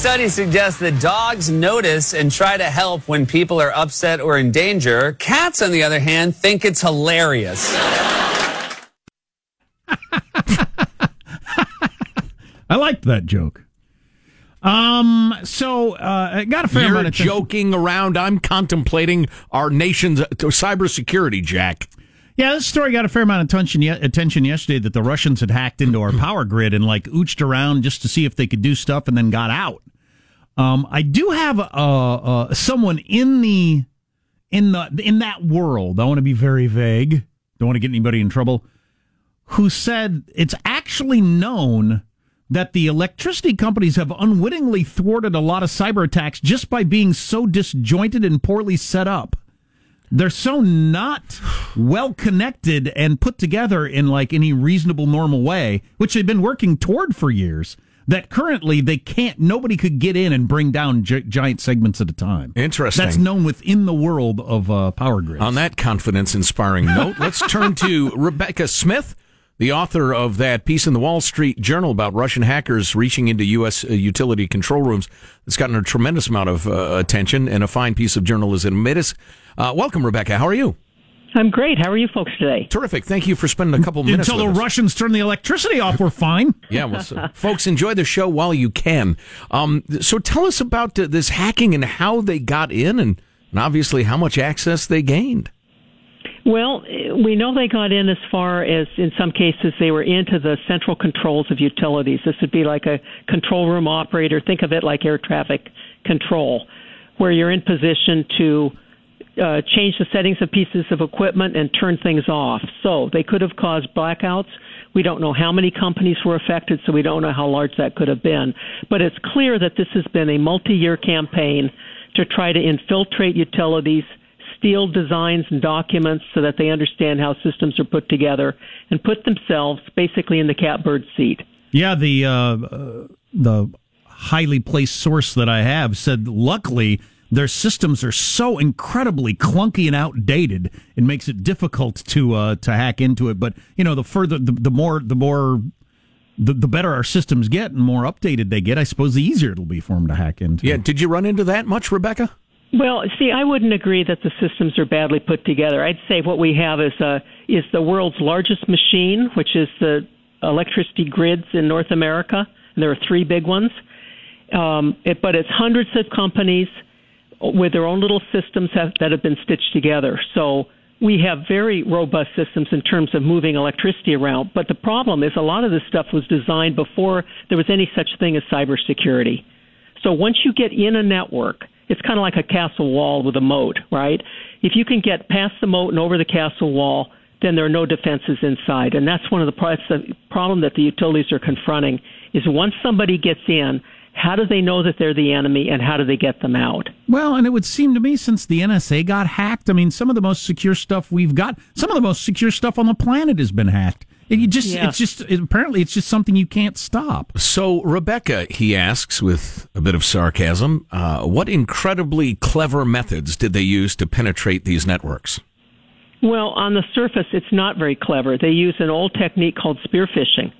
new study suggests that dogs notice and try to help when people are upset or in danger. Cats, on the other hand, think it's hilarious. I liked that joke. Um, so uh, I got a fair You're amount of attention- joking around. I'm contemplating our nation's cybersecurity, Jack. Yeah, this story got a fair amount of attention, ye- attention yesterday that the Russians had hacked into our power grid and like ooched around just to see if they could do stuff and then got out. Um, I do have uh, uh, someone in the in the in that world. I want to be very vague. Don't want to get anybody in trouble. Who said it's actually known that the electricity companies have unwittingly thwarted a lot of cyber attacks just by being so disjointed and poorly set up they're so not well connected and put together in like any reasonable normal way which they've been working toward for years that currently they can't nobody could get in and bring down gi- giant segments at a time Interesting. that's known within the world of uh, power grids On that confidence inspiring note, let's turn to Rebecca Smith, the author of that piece in the Wall Street Journal about Russian hackers reaching into U.S. uh, utility control rooms. It's gotten a tremendous amount of uh, attention and a fine piece of journalism. It is. Uh, welcome, Rebecca. How are you? I'm great. How are you folks today? Terrific. Thank you for spending a couple minutes until the with us. russians turn the electricity off we're fine Yeah, well, so, folks, enjoy the show while you can. Um, so tell us about uh, this hacking and how they got in and, and obviously how much access they gained. Well, eh, we know they got in as far as, in some cases, they were into the central controls of utilities. This would be like a control room operator. Think of it like air traffic control, where you're in position to uh, change the settings of pieces of equipment and turn things off. So they could have caused blackouts. We don't know how many companies were affected, so we don't know how large that could have been. But it's clear that this has been a multi year campaign to try to infiltrate utilities, steal designs and documents so that they understand how systems are put together, and put themselves basically in the catbird seat. Yeah, the uh, uh, the highly placed source that I have said, luckily, their systems are so incredibly clunky and outdated, it makes it difficult to uh, to hack into it. But you know, the further, the, the more, the more. The, the better our systems get and more updated they get, I suppose the easier it'll be for them to hack into. Yeah, did you run into that much, Rebecca? Well, see, I wouldn't agree that the systems are badly put together. I'd say what we have is uh, is the world's largest machine, which is the electricity grids in North America. And there are three big ones, um, it, but it's hundreds of companies with their own little systems have, that have been stitched together. So we have very robust systems in terms of moving electricity around. But the problem is a lot of this stuff was designed before there was any such thing as cybersecurity. So once you get in a network, it's kind of like a castle wall with a moat, right? If you can get past the moat and over the castle wall, then there are no defenses inside. And that's one of the, that's the problem that the utilities are confronting is once somebody gets in, how do they know that they're the enemy and how do they get them out? Well, and it would seem to me since the NSA got hacked, I mean, some of the most secure stuff we've got, some of the most secure stuff on the planet has been hacked. It, you just, Yeah. it's just, it, apparently, it's just something you can't stop. So, Rebecca, he asks with a bit of sarcasm, uh, what incredibly clever methods did they use to penetrate these networks? Well, on the surface, it's not very clever. They use an old technique called spear phishing,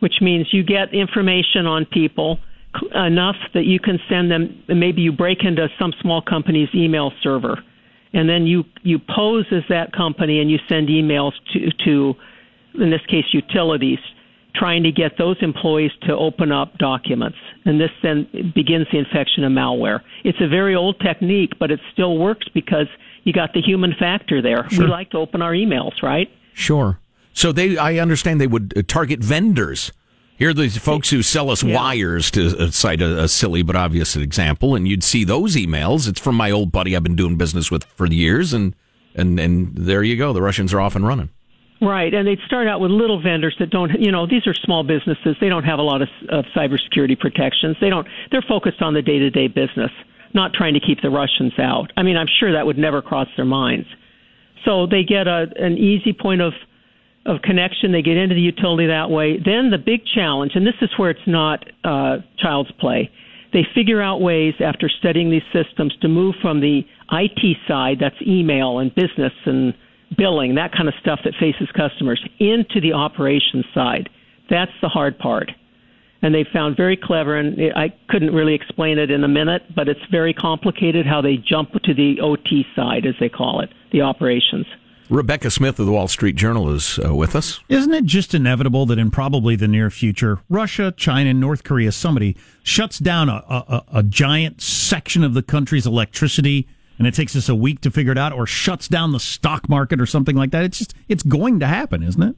which means you get information on people c- enough that you can send them. Maybe you break into some small company's email server, and then you you pose as that company and you send emails to to, in this case, utilities, trying to get those employees to open up documents, and this then begins the infection of malware. It's a very old technique, but it still works because you got the human factor there. We like to open our emails, right? Sure. So they, I understand they would uh, target vendors. Here are these folks who sell us Yeah. wires to uh, cite a, a silly but obvious example, and you'd see those emails. It's from my old buddy I've been doing business with for years, and and and there you go. The Russians are off and running. Right, and they'd start out with little vendors that don't, you know, these are small businesses. They don't have a lot of, of cybersecurity protections. They don't. They're focused on the day-to-day business, not trying to keep the Russians out. I mean, I'm sure that would never cross their minds. So they get a an easy point of of connection. They get into the utility that way. Then the big challenge, and this is where it's not uh, child's play. They figure out ways after studying these systems to move from the IT side, that's email and business and billing, that kind of stuff that faces customers, into the operations side. That's the hard part. and they found very clever, and I couldn't really explain it in a minute, but it's very complicated how they jump to the OT side, as they call it, the operations. Rebecca Smith of the Wall Street Journal is uh, with us. Isn't it just inevitable that in probably the near future, Russia, China, North Korea, somebody shuts down a, a, a giant section of the country's electricity and it takes us a week to figure it out, or shuts down the stock market or something like that? It's just it's going to happen, isn't it?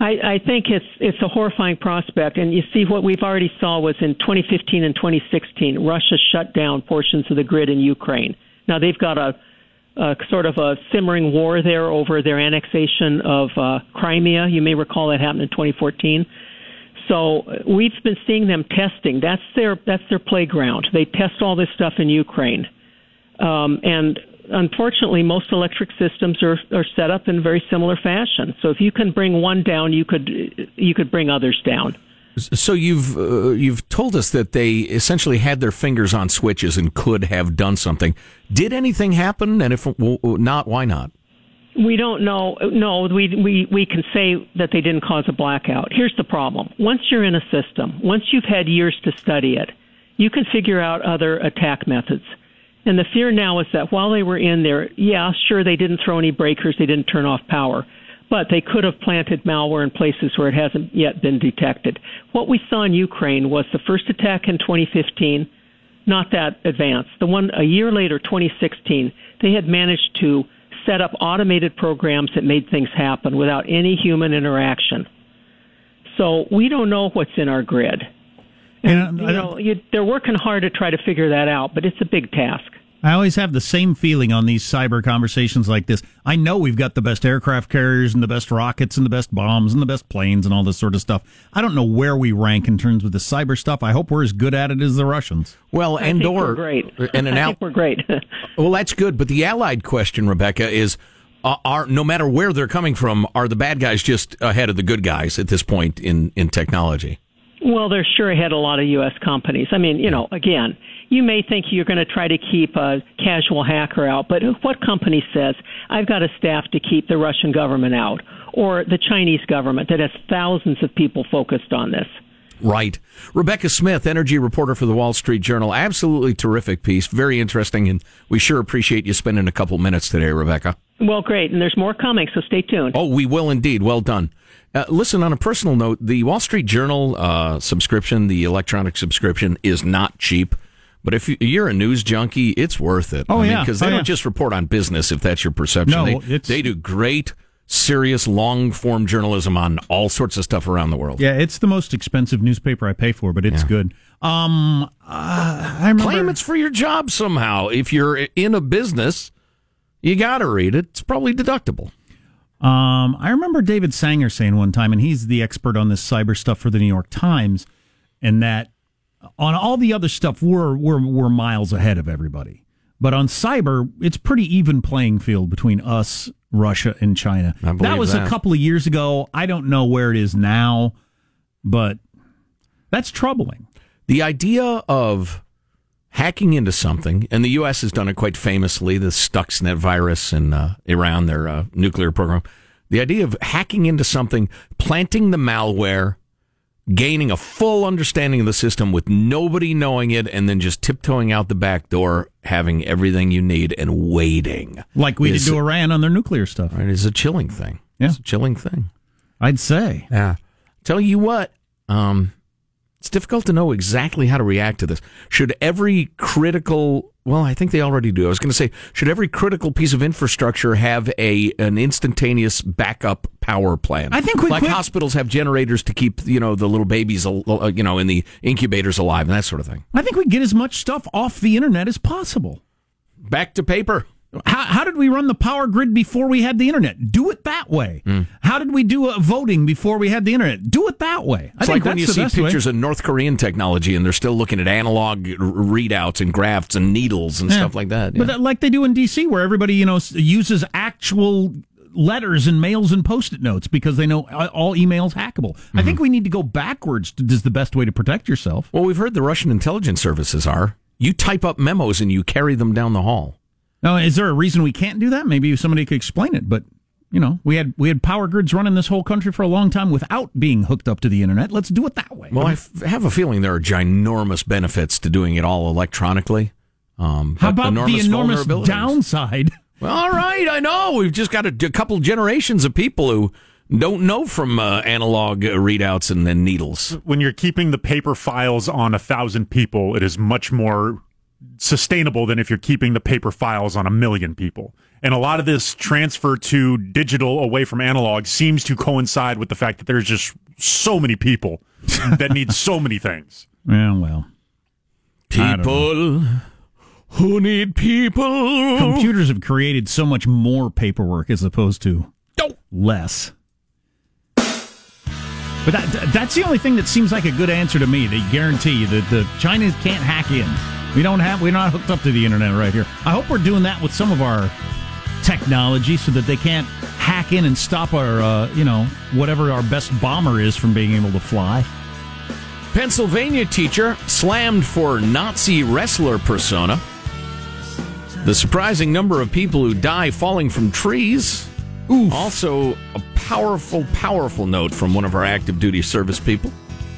I, I think it's it's a horrifying prospect, and you see what we've already saw was in 2015 and 2016, Russia shut down portions of the grid in Ukraine. Now they've got a, a sort of a simmering war there over their annexation of uh, Crimea. You may recall that happened in 2014. So uh, we've been seeing them testing. That's their that's their playground. They test all this stuff in Ukraine, um, and unfortunately, most electric systems are, are set up in very similar fashion. So if you can bring one down, you could you could bring others down. So you've uh, you've told us that they essentially had their fingers on switches and could have done something. Did anything happen? And if not, why not? We don't know. No, we we we can say that they didn't cause a blackout. Here's the problem: once you're in a system, once you've had years to study it, you can figure out other attack methods. And the fear now is that while they were in there, yeah, sure, they didn't throw any breakers, they didn't turn off power, but they could have planted malware in places where it hasn't yet been detected. What we saw in Ukraine was the first attack in 2015, not that advanced. The one a year later, 2016, they had managed to set up automated programs that made things happen without any human interaction. So we don't know what's in our grid. And, you know, you, they're working hard to try to figure that out, but it's a big task. I always have the same feeling on these cyber conversations like this. I know we've got the best aircraft carriers and the best rockets and the best bombs and the best planes and all this sort of stuff. I don't know where we rank in terms of the cyber stuff. I hope we're as good at it as the Russians. Well, I and think or we're great. and an I out- think we're great. well, that's good. But the allied question, Rebecca, is. Uh, are no matter where they're coming from, are the bad guys just ahead of the good guys at this point in, in technology? Well, they're sure ahead of a lot of U.S. companies. I mean, you know, again, you may think you're going to try to keep a casual hacker out, but what company says, I've got a staff to keep the Russian government out, or the Chinese government that has thousands of people focused on this? Right. Rebecca Smith, energy reporter for the Wall Street Journal. Absolutely terrific piece. Very interesting. And we sure appreciate you spending a couple minutes today, Rebecca. Well, great. And there's more coming, so stay tuned. Oh, we will indeed. Well done. Uh, listen, on a personal note, the Wall Street Journal uh, subscription, the electronic subscription, is not cheap. But if you're a news junkie, it's worth it. Oh, I yeah. Because they Oh, don't yeah. just report on business, if that's your perception. No, they, they do great, serious, long form journalism on all sorts of stuff around the world. Yeah, it's the most expensive newspaper I pay for, but it's good. Um, uh, I remember. Claim it's for your job somehow. If you're in a business, you got to read it. It's probably deductible. Um, I remember David Sanger saying one time, and he's the expert on this cyber stuff for the New York Times, and that on all the other stuff, we're we're we're miles ahead of everybody. But on cyber, it's pretty even playing field between us, Russia, and China. That was that. a couple of years ago. I don't know where it is now, but that's troubling. The idea of hacking into something, and the U.S. has done it quite famously, the Stuxnet virus in uh, Iran, their uh, nuclear program. The idea of hacking into something, planting the malware, gaining a full understanding of the system with nobody knowing it, and then just tiptoeing out the back door, having everything you need, and waiting. Like we is, did to Iran on their nuclear stuff. Right, is a chilling thing. Yeah. It's a chilling thing. I'd say. Yeah. Tell you what, um, it's difficult to know exactly how to react to this. Should every critical, well, I think they already do. I was going to say, should every critical piece of infrastructure have a an instantaneous backup power plan? I think we like quit- hospitals have generators to keep you know the little babies, uh, you know, in the incubators alive and that sort of thing. I think we get as much stuff off the internet as possible. Back to paper. How, how did we run the power grid before we had the internet? Do it that way. Hmm. How did we do uh, voting before we had the internet? Do it that way. I It's think like when you see best way. pictures of North Korean technology and they're still looking at analog readouts and graphs and needles and Yeah. stuff like that. But yeah. uh, like they do in DC, where everybody you know uses actual letters and mails and post-it notes because they know uh, all emails hackable. I Mm-hmm. think we need to go backwards. To, is the best way to protect yourself. Well, we've heard the Russian intelligence services are. You type up memos and you carry them down the hall. Now, is there a reason we can't do that? Maybe somebody could explain it. But you know, we had we had power grids running this whole country for a long time without being hooked up to the internet. Let's do it that way. Well, I f- have a feeling there are ginormous benefits to doing it all electronically. Um, How about enormous the enormous downside? Well, all right, I know. We've just got a, a couple generations of people who don't know from uh, analog uh, readouts and then needles. when you're keeping the paper files on a thousand people, it is much more sustainable than if you're keeping the paper files on a million people. And a lot of this transfer to digital away from analog seems to coincide with the fact that there's just so many people that need so many things. Yeah, well, People who need people. computers have created so much more paperwork as opposed to Don't. less. But that, that's the only thing that seems like a good answer to me. They guarantee that the Chinese can't hack in. We don't have. We're not hooked up to the internet right here. I hope we're doing that with some of our technology so that they can't hack in and stop our, uh, you know, whatever our best bomber is from being able to fly. Pennsylvania teacher slammed for Nazi wrestler persona. The surprising number of people who die falling from trees. Oof. Also, a powerful, powerful note from one of our active duty service people.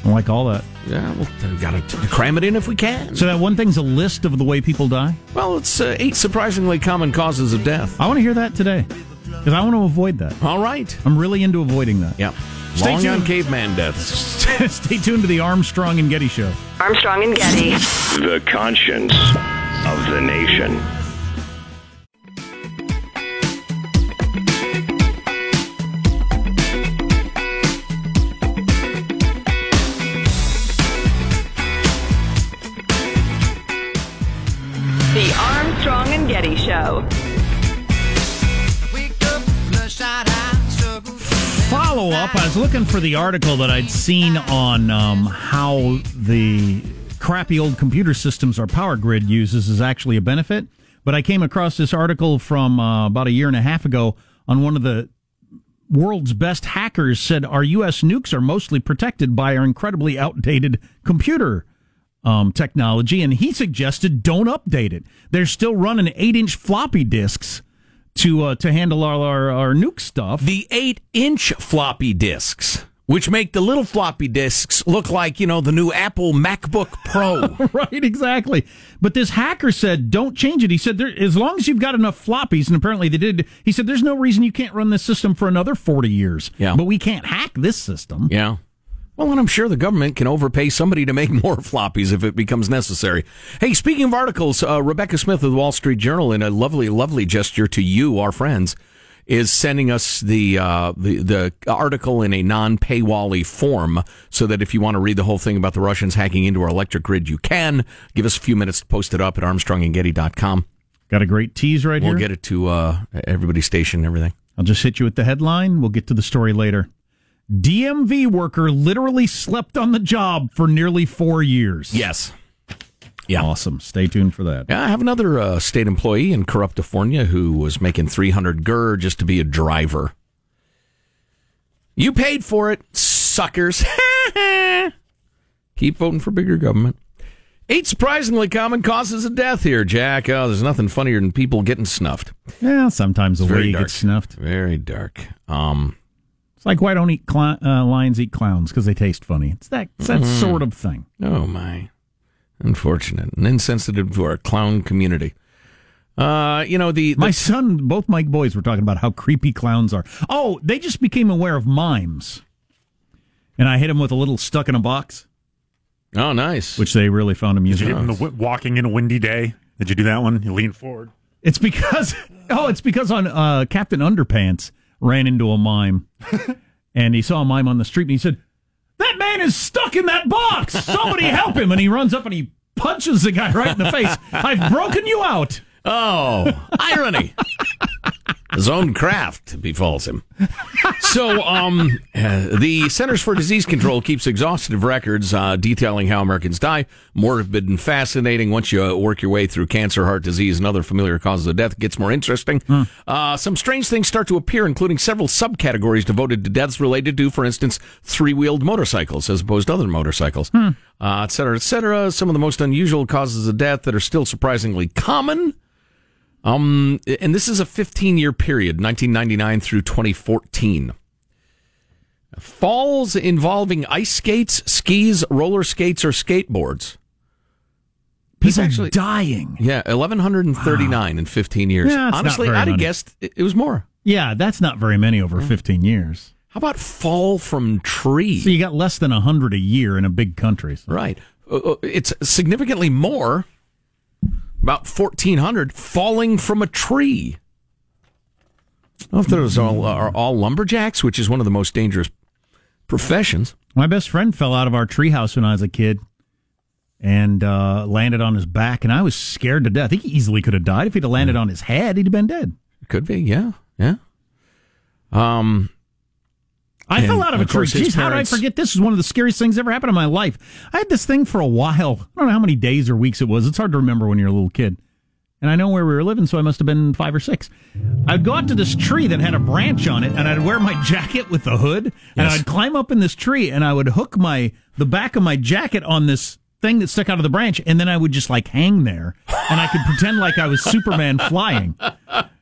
I like all that. Yeah, well, we've got to cram it in if we can. So that one thing's a list of the way people die. Well, it's uh, eight surprisingly common causes of death. I want to hear that today because I want to avoid that. All right. I'm really into avoiding that. Yeah. Stay Long on tuned. caveman deaths. Stay tuned to the Armstrong and Getty Show. Armstrong and Getty. The conscience of the nation. Up. I was looking for the article that I'd seen on um, how the crappy old computer systems our power grid uses is actually a benefit. But I came across this article from uh, about a year and a half ago on one of the world's best hackers said our U.S. nukes are mostly protected by our incredibly outdated computer um, technology, and he suggested don't update it. They're still running eight-inch floppy disks to uh, to handle all our, our nuke stuff. The eight inch floppy disks, which make the little floppy disks look like, you know, the new Apple MacBook Pro. right, exactly. But this hacker said, "Don't change it." He said, there, "As long as you've got enough floppies," and apparently they did. He said, "There's no reason you can't run this system for another forty years." Yeah. but we can't hack this system. yeah. Well, and I'm sure the government can overpay somebody to make more floppies if it becomes necessary. Hey, speaking of articles, uh, Rebecca Smith of the Wall Street Journal, in a lovely, lovely gesture to you, our friends, is sending us the uh, the the article in a non-paywally form, so that if you want to read the whole thing about the Russians hacking into our electric grid, you can. Give us a few minutes to post it up at ArmstrongandGetty.com. Got a great tease right here. We'll get it to uh, everybody's station and everything. I'll just hit you with the headline. We'll get to the story later. DMV worker literally slept on the job for nearly four years. Yes. Yeah. Awesome. Stay tuned for that. Yeah, I have another uh, state employee in Corruptifornia who was making 300 gur just to be a driver. You paid for it, suckers. Keep voting for bigger government. Eight surprisingly common causes of death here, Jack. Oh, there's nothing funnier than people getting snuffed. Yeah, sometimes the way you dark. get snuffed. Very dark. Um, It's like why don't eat cl- uh, lions eat clowns because they taste funny. It's that it's that Mm-hmm. sort of thing. oh my, unfortunate and insensitive to our clown community. Uh, you know the, the My son, both my boys were talking about how creepy clowns are. Oh, they just became aware of mimes, and I hit them with a little stuck in a box, oh nice. which they really found Did you amusing. get the walking in a windy day? Did you do that one? You lean forward. It's because oh, it's because on uh, Captain Underpants ran into a mime, and he saw a mime on the street, and he said, "That man is stuck in that box. Somebody help him!" And he runs up and he punches the guy right in the face. I've broken you out. Oh, irony. His own craft befalls him. So, um, uh, the Centers for Disease Control keeps exhaustive records uh, detailing how Americans die. Morbid and fascinating. Once you work your way through cancer, heart disease, and other familiar causes of death, it gets more interesting. Uh, some strange things start to appear, including several subcategories devoted to deaths related to, for instance, three-wheeled motorcycles as opposed to other motorcycles, uh, et cetera, et cetera. Some of the most unusual causes of death that are still surprisingly common. Um, and this is a 15 year period, 1999 through 2014. Falls involving ice skates, skis, roller skates, or skateboards. He's People actually dying. yeah, 1139 in 15 years. Yeah, Honestly, I'd have guessed it it was more. Yeah, that's not very many over 15 years. How about fall from tree? So you got less than 100 a year in a big country. So. Right. Uh, uh, It's significantly more, about 1,400, falling from a tree. I don't know if those all, are all lumberjacks, which is one of the most dangerous professions. My best friend fell out of our treehouse when I was a kid and uh, landed on his back, and I was scared to death. I think he easily could have died. If he'd have landed on his head, he'd have been dead. Could be, yeah, yeah. Um, I And, fell out of a tree. Jeez, how did I forget this? is one of the scariest things ever happened in my life. I had this thing for a while. I don't know how many days or weeks it was. It's hard to remember when you're a little kid. And I know where we were living, so I must have been five or six. I'd go out to this tree that had a branch on it, and I'd wear my jacket with the hood, and I'd climb up in this tree, and I would hook my the back of my jacket on this thing that stuck out of the branch, and then I would just like hang there, and I could pretend like I was Superman flying,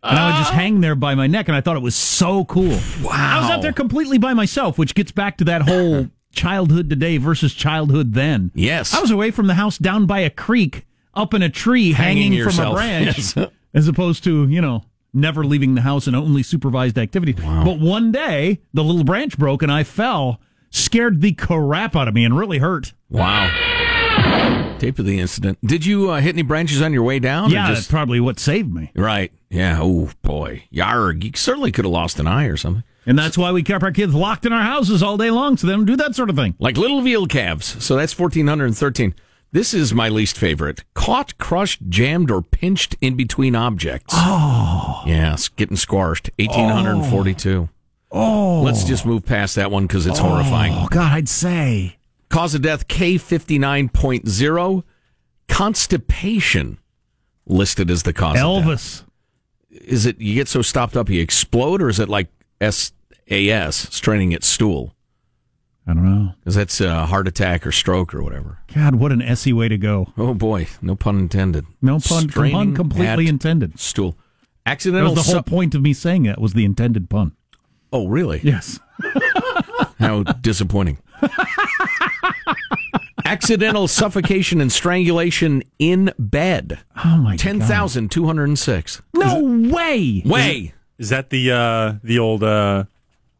and I would just hang there by my neck, and I thought it was so cool. Wow! I was out there completely by myself, which gets back to that whole childhood today versus childhood then. Yes. I was away from the house down by a creek, up in a tree, Hanging hanging, from yourself. a branch, Yes. as opposed to you know never leaving the house and only supervised activities. But one day the little branch broke and I fell, scared the crap out of me and really hurt. wow. Tape of the incident. Did you uh, hit any branches on your way down? or yeah, just- that's probably what saved me. right. Yeah. Oh boy. Yarg. You certainly could have lost an eye or something. And that's why we kept our kids locked in our houses all day long so they don't do that sort of thing. like little veal calves. So that's 1413. This is my least favorite. Caught, crushed, jammed, or pinched in between objects. Oh. Yes, getting squashed. 1842. Oh. Let's just move past that one because it's horrifying. Oh God, I'd say. Cause of death K59.0. Constipation listed as the cause of death. Elvis. Is it you get so stopped up you explode, or is it like SAS, straining at stool? I don't know. Because that's a heart attack or stroke or whatever. God, what an essy way to go. Oh boy, no pun intended. No pun, Straining pun completely at intended. Stool. That Accidental. was the whole su- point of me saying that was the intended pun. oh really? Yes. How disappointing. Accidental suffocation and strangulation in bed. Oh my Ten God. thousand two hundred and six. No way. Way. Is that the uh the old uh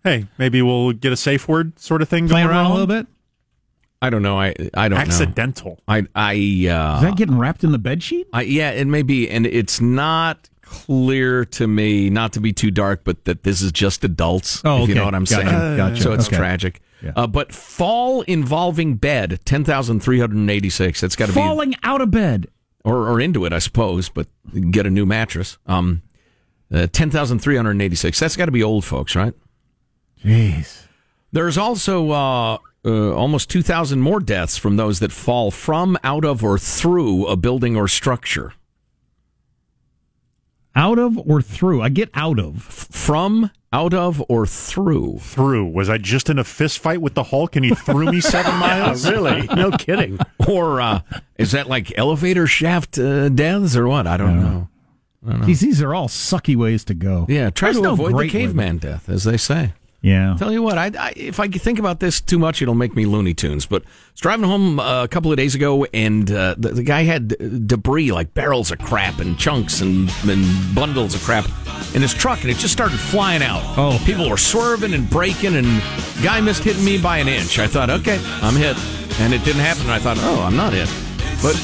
hey, maybe we'll get a safe word sort of thing Playing going around on? a little bit. I don't know. I I don't know. Accidental. I I uh, Is that getting wrapped in the bed sheet? I, yeah, it may be, and it's not clear to me, not to be too dark, but that this is just adults. Oh, if you know what I'm Gotcha. saying. Gotcha. So it's Okay. tragic. Yeah. Uh, but fall involving bed, ten thousand three hundred and eighty six. That's got to be Falling out of bed. or or into it, I suppose. But get a new mattress. Um, uh, ten thousand three hundred and eighty six. That's got to be old folks, right? Jeez. There's also uh, uh, almost 2,000 more deaths from those that fall from, out of, or through a building or structure. Out of or through? I get out of. From, out of, or through. Through. Was I just in a fist fight with the Hulk and he threw me seven miles? really? No kidding. Or uh, is that like elevator shaft uh, deaths or what? I don't know. These, these are all sucky ways to go. Yeah, try There's to no avoid the great way. caveman death, as they say. Yeah. Tell you what, I, I, if I think about this too much, it'll make me Looney Tunes. But I was driving home uh, a couple of days ago, and uh, the, the guy had debris like barrels of crap and chunks and, and bundles of crap in his truck, and it just started flying out. Oh. people were swerving and braking, and guy missed hitting me by an inch. I thought, okay, I'm hit, and it didn't happen. And I thought, oh, I'm not hit. But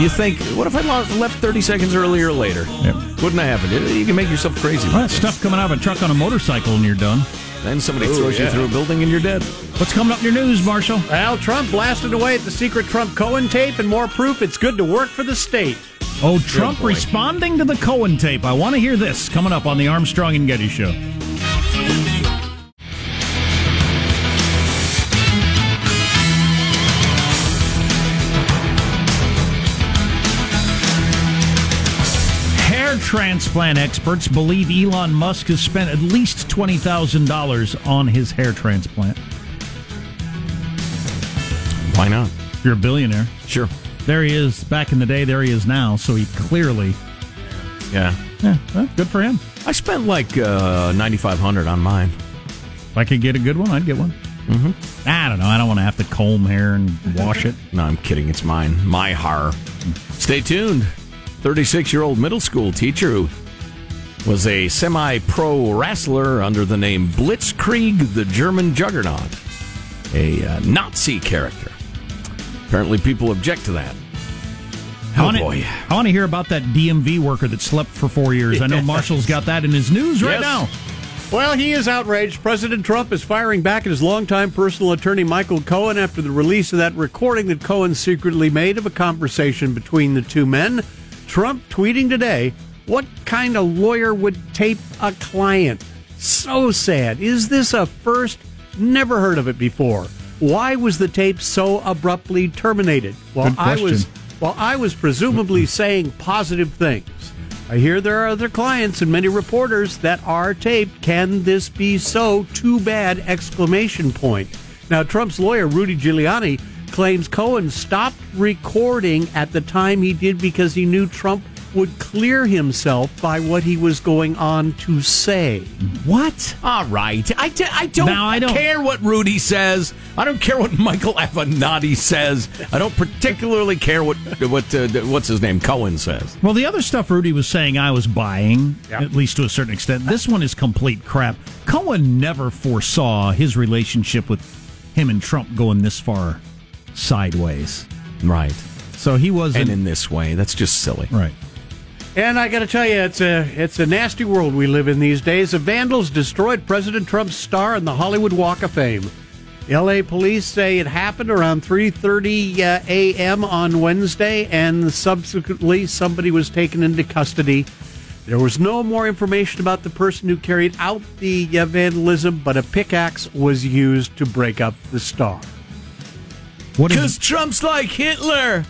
you think, what if I left 30 seconds earlier or later? Yep. Wouldn't have happened. You can make yourself crazy. Well, that stuff coming out of a truck on a motorcycle and you're done. Then somebody throws you through a building and you're dead. What's coming up in your news, Marshall? Al Trump blasted away at the secret Trump Cohen tape and more proof it's good to work for the state. Oh, Trump responding to the Cohen tape. I want to hear this coming up on the Armstrong and Getty Show. Transplant experts believe Elon Musk has spent at least $20,000 on his hair transplant. Why not? You're a billionaire. Sure. There he is back in the day, there he is now, so he clearly Yeah. Yeah, well, good for him. I spent like uh, 9500 on mine. If I could get a good one, I'd get one. Mm-hmm. I don't know. I don't want to have to comb hair and wash it. No, I'm kidding. It's mine. My har. Stay tuned. 36 year old middle school teacher who was a semi pro wrestler under the name Blitzkrieg the German Juggernaut, a uh, Nazi character. Apparently, people object to that. I Oh, wanna, boy. I want to hear about that DMV worker that slept for four years. I know Marshall's got that in his news right Yes. now. Well, he is outraged. President Trump is firing back at his longtime personal attorney, Michael Cohen, after the release of that recording that Cohen secretly made of a conversation between the two men. Trump tweeting today, What kind of lawyer would tape a client? So sad. Is this a first? Never heard of it before. Why was the tape so abruptly terminated? While I was while I was presumably saying positive things. I hear there are other clients and many reporters that are taped. Can this be so? Too bad! Exclamation point. Now, Trump's lawyer Rudy Giuliani claims Cohen stopped recording at the time he did because he knew Trump would clear himself by what he was going on to say. What? All right. I, d- I don't Now, I don't- care what Rudy says. I don't care what Michael Avenatti says. I don't particularly care what what uh, what's his name Cohen says. Well, the other stuff Rudy was saying I was buying, at least to a certain extent. This one is complete crap. Cohen never foresaw his relationship with him and Trump going this far sideways. Right. So he wasn't. And in this way, that's just silly. right. And I got to tell you, it's a it's a nasty world we live in these days. The vandals destroyed President Trump's star on the Hollywood Walk of Fame. L.A. police say it happened around 3:30 uh, a.m. on Wednesday, and subsequently somebody was taken into custody. There was no more information about the person who carried out the uh, vandalism, but a pickaxe was used to break up the star. Because Trump's like Hitler.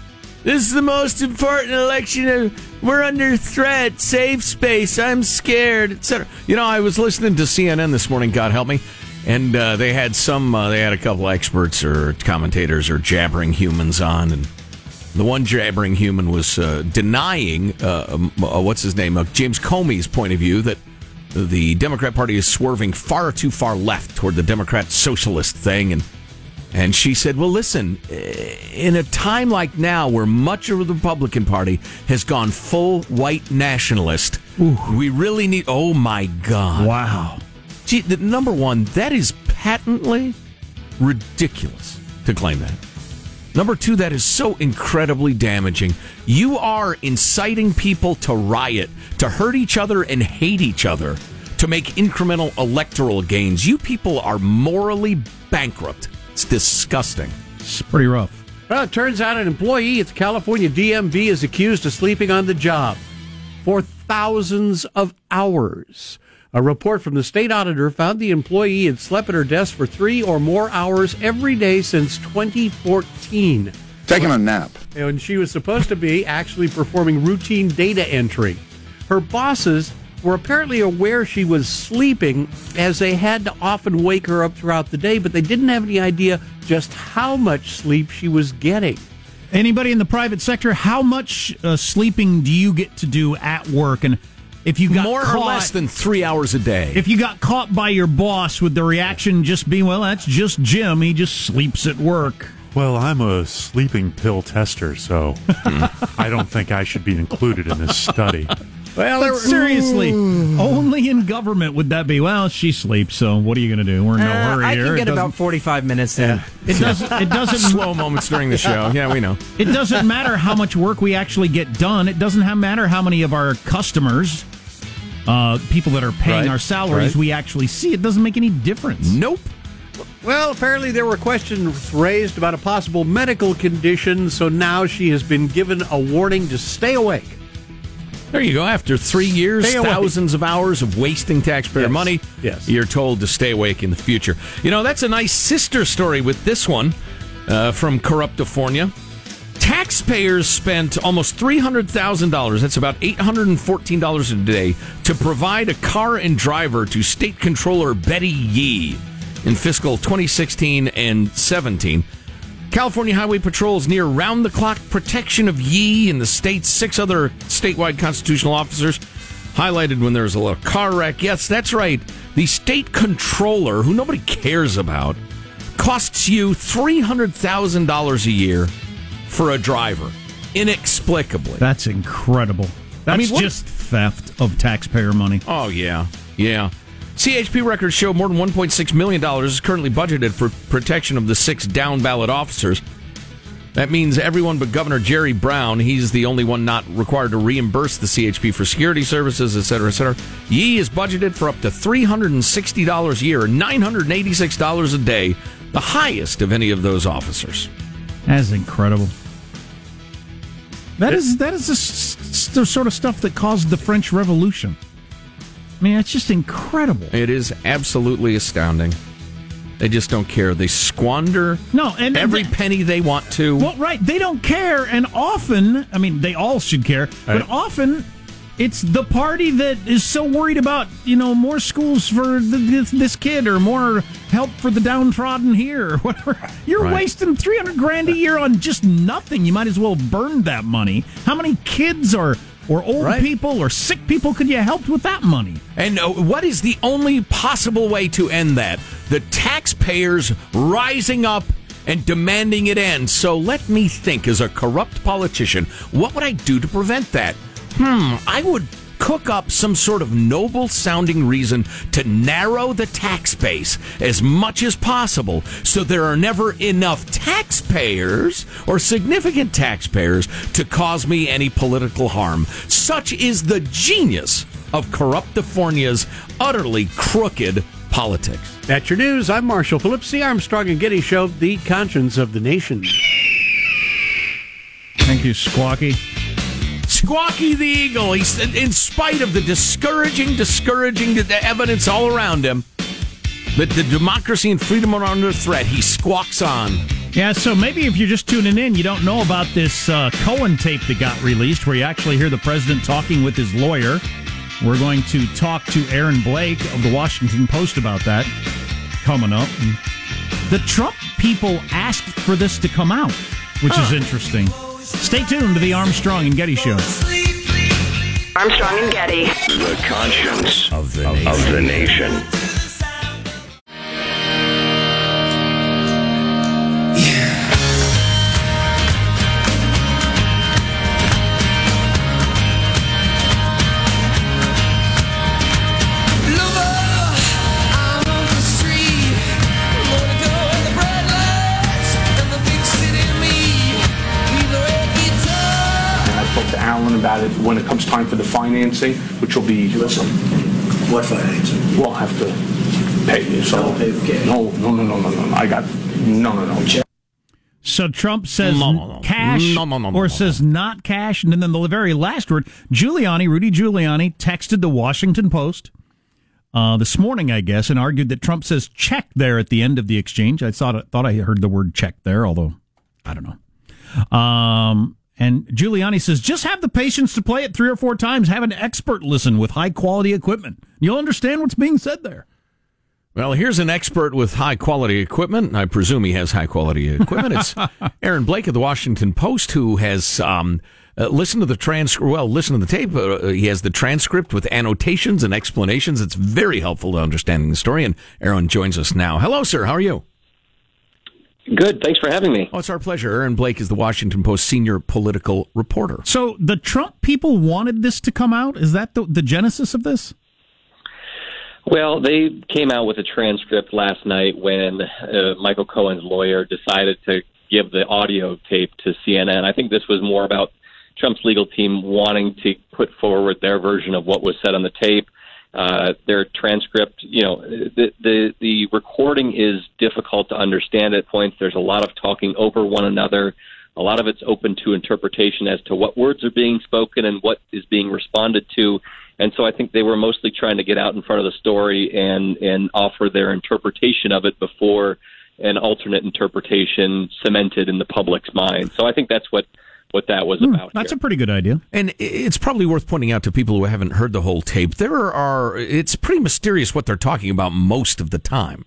This is the most important election. We're under threat. Save space. I'm scared, etc. You know, I was listening to CNN this morning. God help me. And uh, they had some. Uh, they had a couple experts or commentators or jabbering humans on, and the one jabbering human was uh, denying uh, um, uh, what's his name, uh, James Comey's point of view that the Democrat Party is swerving far too far left toward the Democrat socialist thing, and and she said, "Well, listen, eh, in a time like now, where much of the Republican Party has gone full white nationalist, we really need. Oh my God! wow? Gee, the, number one, that is patently ridiculous to claim that. Number two, that is so incredibly damaging. You are inciting people to riot, to hurt each other and hate each other, to make incremental electoral gains. You people are morally bankrupt. It's disgusting. It's pretty rough. Well, it turns out an employee at the California DMV is accused of sleeping on the job for thousands of hours. A report from the state auditor found the employee had slept at her desk for three or more hours every day since 2014. Taking a nap. And she was supposed to be actually performing routine data entry. Her bosses were apparently aware she was sleeping as they had to often wake her up throughout the day, but they didn't have any idea just how much sleep she was getting. Anybody in the private sector? How much uh, sleeping do you get to do at work? And if you got More caught, or less than three hours a day. if you got caught by your boss with the reaction just be, well, that's just Jim. He just sleeps at work. Well, I'm a sleeping pill tester, so I don't think I should be included in this study. Well, But seriously, only in government would that be. Well, she sleeps, so what are you going to do? We're in no Uh, hurry I can It get doesn't- about 45 minutes in. It doesn't. It doesn't. Slow moments during the show. Yeah, we know. It doesn't matter how much work we actually get done. It doesn't matter how many of our customers, uh, people that are paying Right, our salaries, right. we actually see. It doesn't make any difference. Nope. Well, apparently there were questions raised about a possible medical condition, so now she has been given a warning to stay awake. There you go. After three years, thousands of hours of wasting taxpayer Yes. money, Yes. you're told to stay awake in the future. You know, that's a nice sister story with this one uh, from Corruptifornia. Taxpayers spent almost $300,000, that's about $814 a day, to provide a car and driver to State Controller Betty Yee in fiscal 2016 and 17. California Highway Patrol is near round the clock protection of Yee and the state's six other statewide constitutional officers highlighted when there's a little car wreck. Yes, that's right. The state controller, who nobody cares about, costs you $300,000 a year for a driver. Inexplicably. That's incredible. That's mean, what- just theft of taxpayer money. Oh, yeah. Yeah. CHP records show more than $1.6 million is currently budgeted for protection of the six down ballot officers. That means everyone but Governor Jerry Brown. He's the only one not required to reimburse the CHP for security services, et cetera, et cetera. Yee is budgeted for up to $360 a year, $986 a day, the highest of any of those officers. That's incredible. That is that is the, the sort of stuff that caused the French Revolution. I mean, it's just incredible. It is absolutely astounding. They just don't care. They squander No, and every they- penny they want to. Well, right. They don't care. And often, I mean, they all should care, but often it's the party that is so worried about, you know, more schools for th this, this kid or more help for the downtrodden here or whatever. You're Right. wasting 300 grand a year on just nothing. You might as well burn that money. How many kids or, or old Right. people or sick people could you help with that money? And uh, what is the only possible way to end that? The taxpayers rising up and demanding it end. So let me think as a corrupt politician, what would I do to prevent that? Hmm, I would cook up some sort of noble sounding reason to narrow the tax base as much as possible so there are never enough taxpayers or significant taxpayers to cause me any political harm. Such is the genius of Corruptifornia's utterly crooked politics. That's your news. I'm Marshall Phillips, the Armstrong and Getty Show, the conscience of the nation. Thank you, Squawky. Squawky the Eagle, he's in spite of the discouraging, discouraging evidence all around him that the democracy and freedom are under threat, he squawks on. Yeah, so maybe if you're just tuning in, you don't know about this uh, Cohen tape that got released, where you actually hear the president talking with his lawyer. We're going to talk to Aaron Blake of the Washington Post about that coming up. The Trump people asked for this to come out, which is interesting. Stay tuned to the Armstrong and Getty Show. Armstrong and Getty. The conscience of the nation. Of the nation. When it comes time for the financing, which will be. Listen, what financing? We'll have to pay you. So Don't pay the cash. no, no, no, no, no, no. I got no, no, no. So Trump says No, no, no. cash No, no, no, no, or no. says not cash. And then the very last word, Giuliani, Rudy Giuliani, texted the Washington Post uh, this morning, I guess, and argued that Trump says check there at the end of the exchange. I thought, thought I heard the word check there, although I don't know. Um, and Giuliani says just have the patience to play it three or four times. Have an expert listen with high quality equipment. You'll understand what's being said there. Well, here's an expert with high quality equipment. I presume he has high quality equipment. It's Aaron Blake of the Washington Post who has um, uh, listened to the transcript. Well, listen to the tape. Uh, he has the transcript with annotations and explanations. It's very helpful to understanding the story. And Aaron joins us now. Hello, sir. How are you? Good. Thanks for having me. Oh, it's our pleasure. Aaron Blake is the Washington Post senior political reporter. So the Trump people wanted this to come out. Is that the, the genesis of this? Well, they came out with a transcript last night when uh, Michael Cohen's lawyer decided to give the audio tape to CNN. I think this was more about Trump's legal team wanting to put forward their version of what was said on the tape. Uh, their transcript, you know, the, the the recording is difficult to understand at points. There's a lot of talking over one another. A lot of it's open to interpretation as to what words are being spoken and what is being responded to. And so I think they were mostly trying to get out in front of the story and and offer their interpretation of it before an alternate interpretation cemented in the public's mind. So I think that's what what that was hmm, about. That's here. a pretty good idea. And it's probably worth pointing out to people who haven't heard the whole tape. There are, it's pretty mysterious what they're talking about most of the time.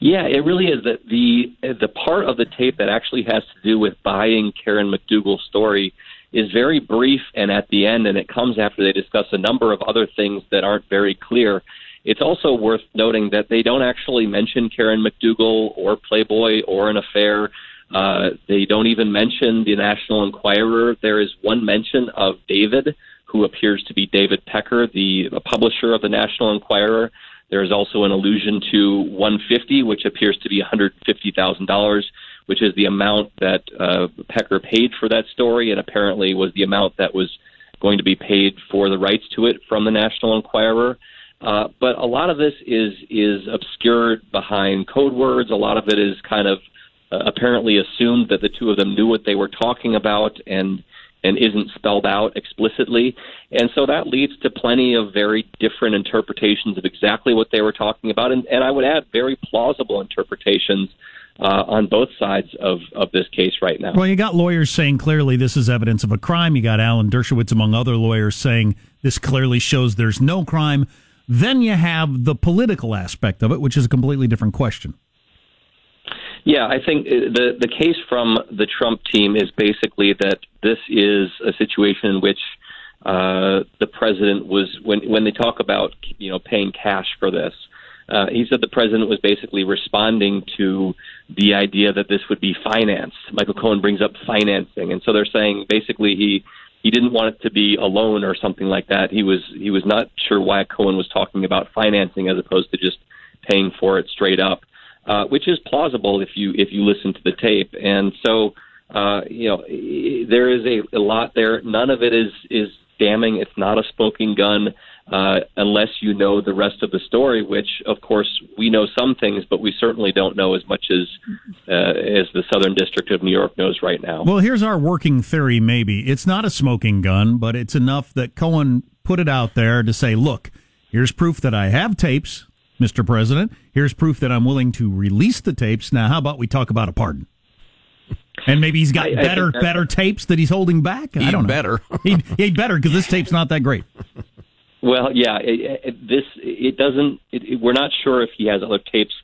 Yeah, it really is. That the the part of the tape that actually has to do with buying Karen McDougal's story is very brief and at the end, and it comes after they discuss a number of other things that aren't very clear. It's also worth noting that they don't actually mention Karen McDougal or Playboy or an affair. Uh, they don't even mention the National Enquirer. There is one mention of David, who appears to be David Pecker, the publisher of the National Enquirer. There is also an allusion to 150, which appears to be $150,000, which is the amount that uh, Pecker paid for that story, and apparently was the amount that was going to be paid for the rights to it from the National Enquirer. Uh, but a lot of this is is obscured behind code words. A lot of it is kind of uh, apparently assumed that the two of them knew what they were talking about and and isn't spelled out explicitly. And so that leads to plenty of very different interpretations of exactly what they were talking about. And, and I would add very plausible interpretations uh, on both sides of, of this case right now. Well, you got lawyers saying clearly this is evidence of a crime. You got Alan Dershowitz, among other lawyers, saying this clearly shows there's no crime. Then you have the political aspect of it, which is a completely different question. Yeah, I think uh, the the case from the Trump team is basically that this is a situation in which uh, the president was when when they talk about you know paying cash for this. Uh, he said the president was basically responding to the idea that this would be financed. Michael Cohen brings up financing, and so they're saying basically he he didn't want it to be a loan or something like that. He was he was not sure why Cohen was talking about financing as opposed to just paying for it straight up uh, which is plausible if you if you listen to the tape. And so, uh, you know, there is a, a lot there. None of it is is damning. It's not a smoking gun uh, unless you know the rest of the story. Which, of course, we know some things, but we certainly don't know as much as uh, as the Southern District of New York knows right now. Well, here's our working theory. Maybe it's not a smoking gun, but it's enough that Cohen put it out there to say, "Look, here's proof that I have tapes." Mr. President. Here's proof that I'm willing to release the tapes. Now, how about we talk about a pardon? And maybe he's got I, better I better tapes that he's holding back. I don't know. better. he'd, he'd better because this tape's not that great. Well, yeah, it, it, this it doesn't. It, we're not sure if he has other tapes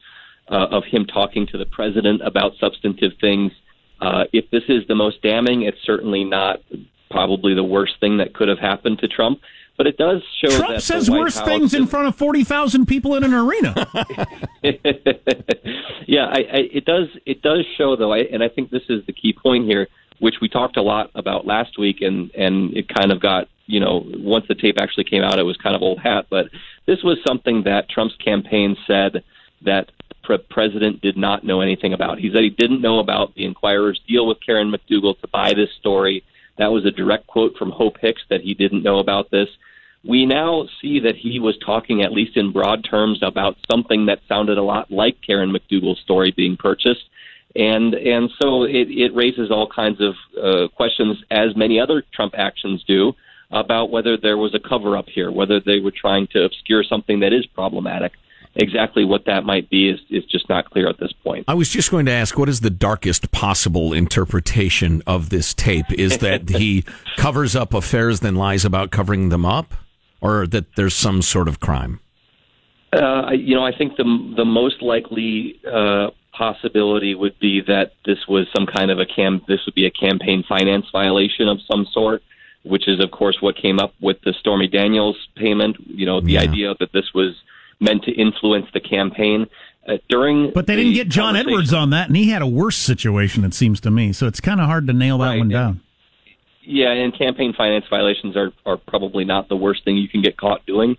uh, of him talking to the president about substantive things. Uh, if this is the most damning, it's certainly not probably the worst thing that could have happened to Trump. But it does show Trump says worse House things in front of forty thousand people in an arena. yeah, I, I, it does. It does show though, I, and I think this is the key point here, which we talked a lot about last week, and and it kind of got you know once the tape actually came out, it was kind of old hat. But this was something that Trump's campaign said that the president did not know anything about. He said he didn't know about the Enquirer's deal with Karen McDougal to buy this story that was a direct quote from Hope Hicks that he didn't know about this. We now see that he was talking, at least in broad terms, about something that sounded a lot like Karen McDougal's story being purchased. And and so it, it raises all kinds of uh, questions, as many other Trump actions do, about whether there was a cover up here, whether they were trying to obscure something that is problematic exactly what that might be is, is just not clear at this point. I was just going to ask, what is the darkest possible interpretation of this tape? Is that he covers up affairs, then lies about covering them up, or that there's some sort of crime? Uh, you know, I think the the most likely uh, possibility would be that this was some kind of a cam. This would be a campaign finance violation of some sort, which is, of course, what came up with the Stormy Daniels payment. You know, the yeah. idea that this was meant to influence the campaign. Uh, during but they didn't get John Edwards on that, and he had a worse situation. It seems to me, so it's kind of hard to nail that right, one down. yeah, and campaign finance violations are are probably not the worst thing you can get caught doing.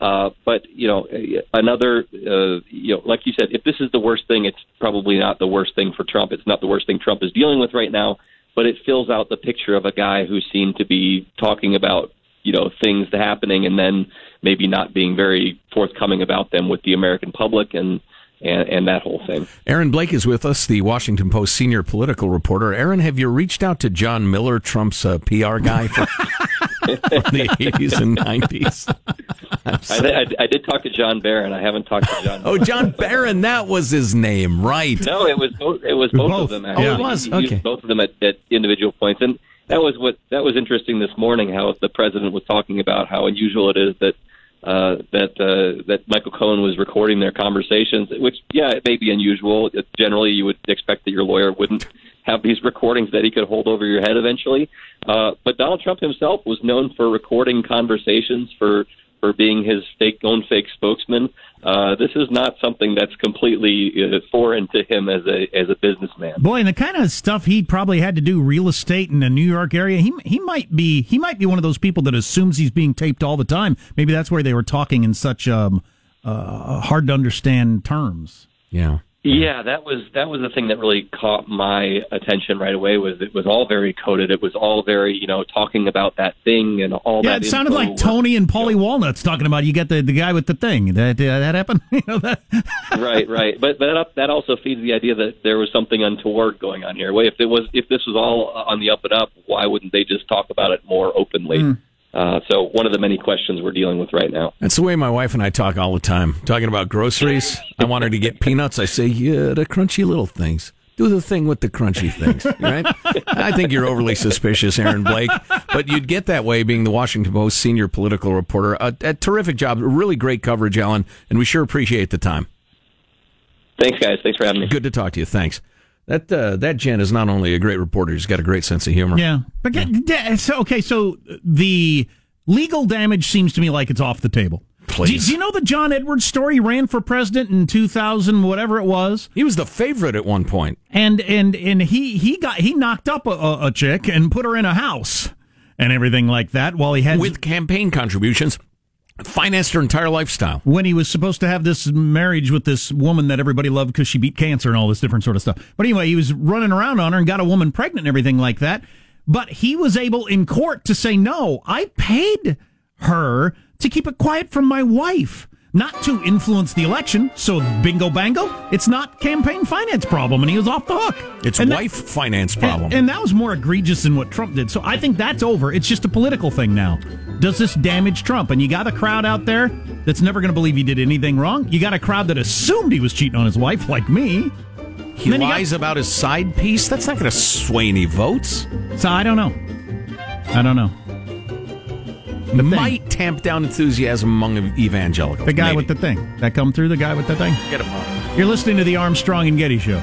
Uh, but you know, another, uh, you know, like you said, if this is the worst thing, it's probably not the worst thing for Trump. It's not the worst thing Trump is dealing with right now, but it fills out the picture of a guy who seemed to be talking about you know things happening and then maybe not being very forthcoming about them with the American public and and, and that whole thing. Aaron Blake is with us, the Washington Post senior political reporter. Aaron, have you reached out to John Miller, Trump's uh, PR guy for the 80s and 90s? I, I, I, did talk to John Barron. I haven't talked to John. oh, John Barron, that was his name, right? No, it was both. It was both, both. of them. Actually. Oh, it was. Okay. both of them at, at individual points, and that was what that was interesting this morning. How the president was talking about how unusual it is that uh, that uh, that Michael Cohen was recording their conversations, which yeah, it may be unusual. It, generally, you would expect that your lawyer wouldn't have these recordings that he could hold over your head eventually. Uh, but Donald Trump himself was known for recording conversations for for being his fake own fake spokesman. Uh, this is not something that's completely uh, foreign to him as a as a businessman. Boy, and the kind of stuff he probably had to do real estate in the New York area, he he might be he might be one of those people that assumes he's being taped all the time. Maybe that's why they were talking in such um, uh, hard to understand terms. Yeah. Yeah, that was that was the thing that really caught my attention right away. Was it was all very coded. It was all very you know talking about that thing and all that. Yeah, that. it sounded like Tony and Paulie Walnuts talking about you get the, the guy with the thing. That uh, that happened. you know that. right, right. But but that, that also feeds the idea that there was something untoward going on here. Wait, if it was if this was all on the up and up, why wouldn't they just talk about it more openly? Mm. Uh, so one of the many questions we're dealing with right now. That's the way my wife and I talk all the time. Talking about groceries. I want her to get peanuts. I say, yeah, the crunchy little things. Do the thing with the crunchy things, right? I think you're overly suspicious, Aaron Blake, but you'd get that way being the Washington Post senior political reporter. A, a terrific job, really great coverage, Alan, and we sure appreciate the time. Thanks, guys. Thanks for having me. Good to talk to you. Thanks. That uh, that Jen is not only a great reporter; he's got a great sense of humor. Yeah, but get- da- so okay, so the legal damage seems to me like it's off the table. Please. Do, do you know the John Edwards story? He ran for president in two thousand, whatever it was. He was the favorite at one point, and and and he he got he knocked up a, a, a chick and put her in a house and everything like that while he had with campaign contributions, financed her entire lifestyle. when he was supposed to have this marriage with this woman that everybody loved because she beat cancer and all this different sort of stuff. But anyway, he was running around on her and got a woman pregnant and everything like that. But he was able in court to say, no, I paid her to keep it quiet from my wife, not to influence the election. So bingo bango, it's not campaign finance problem. And he was off the hook. It's And that- wife finance problem. and, and that was more egregious than what Trump did. So I think that's over. It's just a political thing now. Does this damage Trump? And you got a crowd out there that's never going to believe he did anything wrong. You got a crowd that assumed he was cheating on his wife, like me. he then you lies about his side piece. That's not going to sway any votes. So I don't know. I don't know. It might tamp down enthusiasm among evangelicals. The guy maybe. with the thing that come through. The guy with the thing. Get him on. You're listening to the Armstrong and Getty Show.